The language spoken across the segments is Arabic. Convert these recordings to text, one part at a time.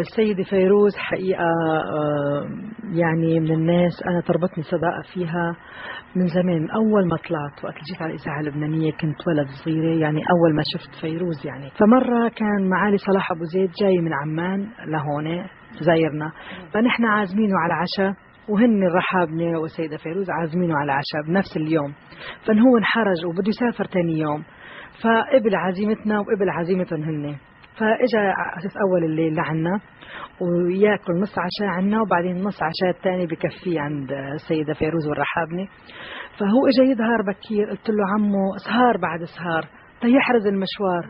السيدة فيروز حقيقة آه، يعني من الناس أنا تربطني صداقة فيها من زمان. أول ما طلعت وقت جيت على الإذاعة اللبنانية كنت ولد صغيرة يعني أول ما شفت فيروز يعني. فمرة كان معالي صلاح أبو زيد جاي من عمان لهون زايرنا. فنحن عازمينه على عشاء وهن الرحابنة والسيدة فيروز عازمينه على عشاء بنفس اليوم. فهو انحرج وبده يسافر تاني يوم. فقبل عزيمتنا وقبل عزيمتهم هن. فإجا على أساس أول الليل لعنا ويأكل نص عشاء عنا وبعدين نص عشاء الثاني بكفيه عند السيدة فيروز والرحابنة فهو اجى يظهر بكير قلت له عمو سهار بعد سهار تيحرز المشوار.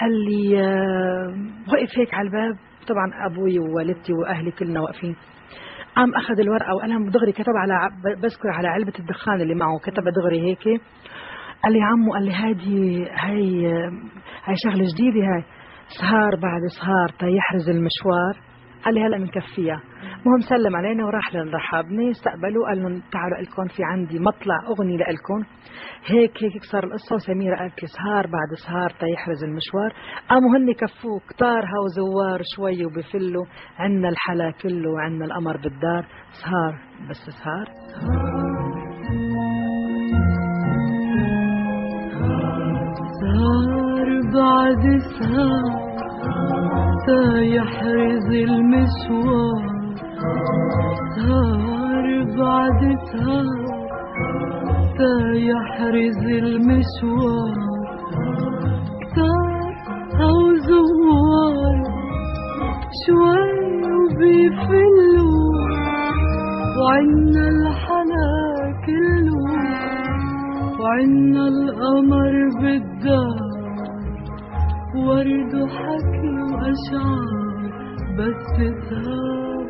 قال لي آه، وقف هيك على الباب. طبعا أبوي ووالدتي وأهلي كلنا واقفين. قام أخذ الورقة وقلم دغري كتب على بذكر على علبة الدخان اللي معه كتب دغري هيك. قال لي عمو قال لي هادي هاي هاي شغلة جديدة هاي. سهار بعد سهار تيحرز المشوار. قال لي هلا بنكفيها المهم سلم علينا وراح للرحابنة استقبلوا قال لهم تعالوا لكم في عندي مطلع اغني لكم هيك هيك صار القصة وسميرة قالت لي سهار بعد سهار تيحرز المشوار. قاموا هن كفوه كتارها وزوار شوي وبفلوا. عنا الحلا كله وعنا القمر بالدار. سهار بس سهار سهار. بعد سهار يحرز المشوار سهر بعد سهر يحرز المشوار كتار أو زوار شوي وبيفلوا وعنا الحلا كله وعنا القمر بالدار. ورد وحكي وأشعار بس سهر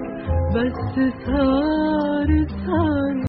بس سهر سهر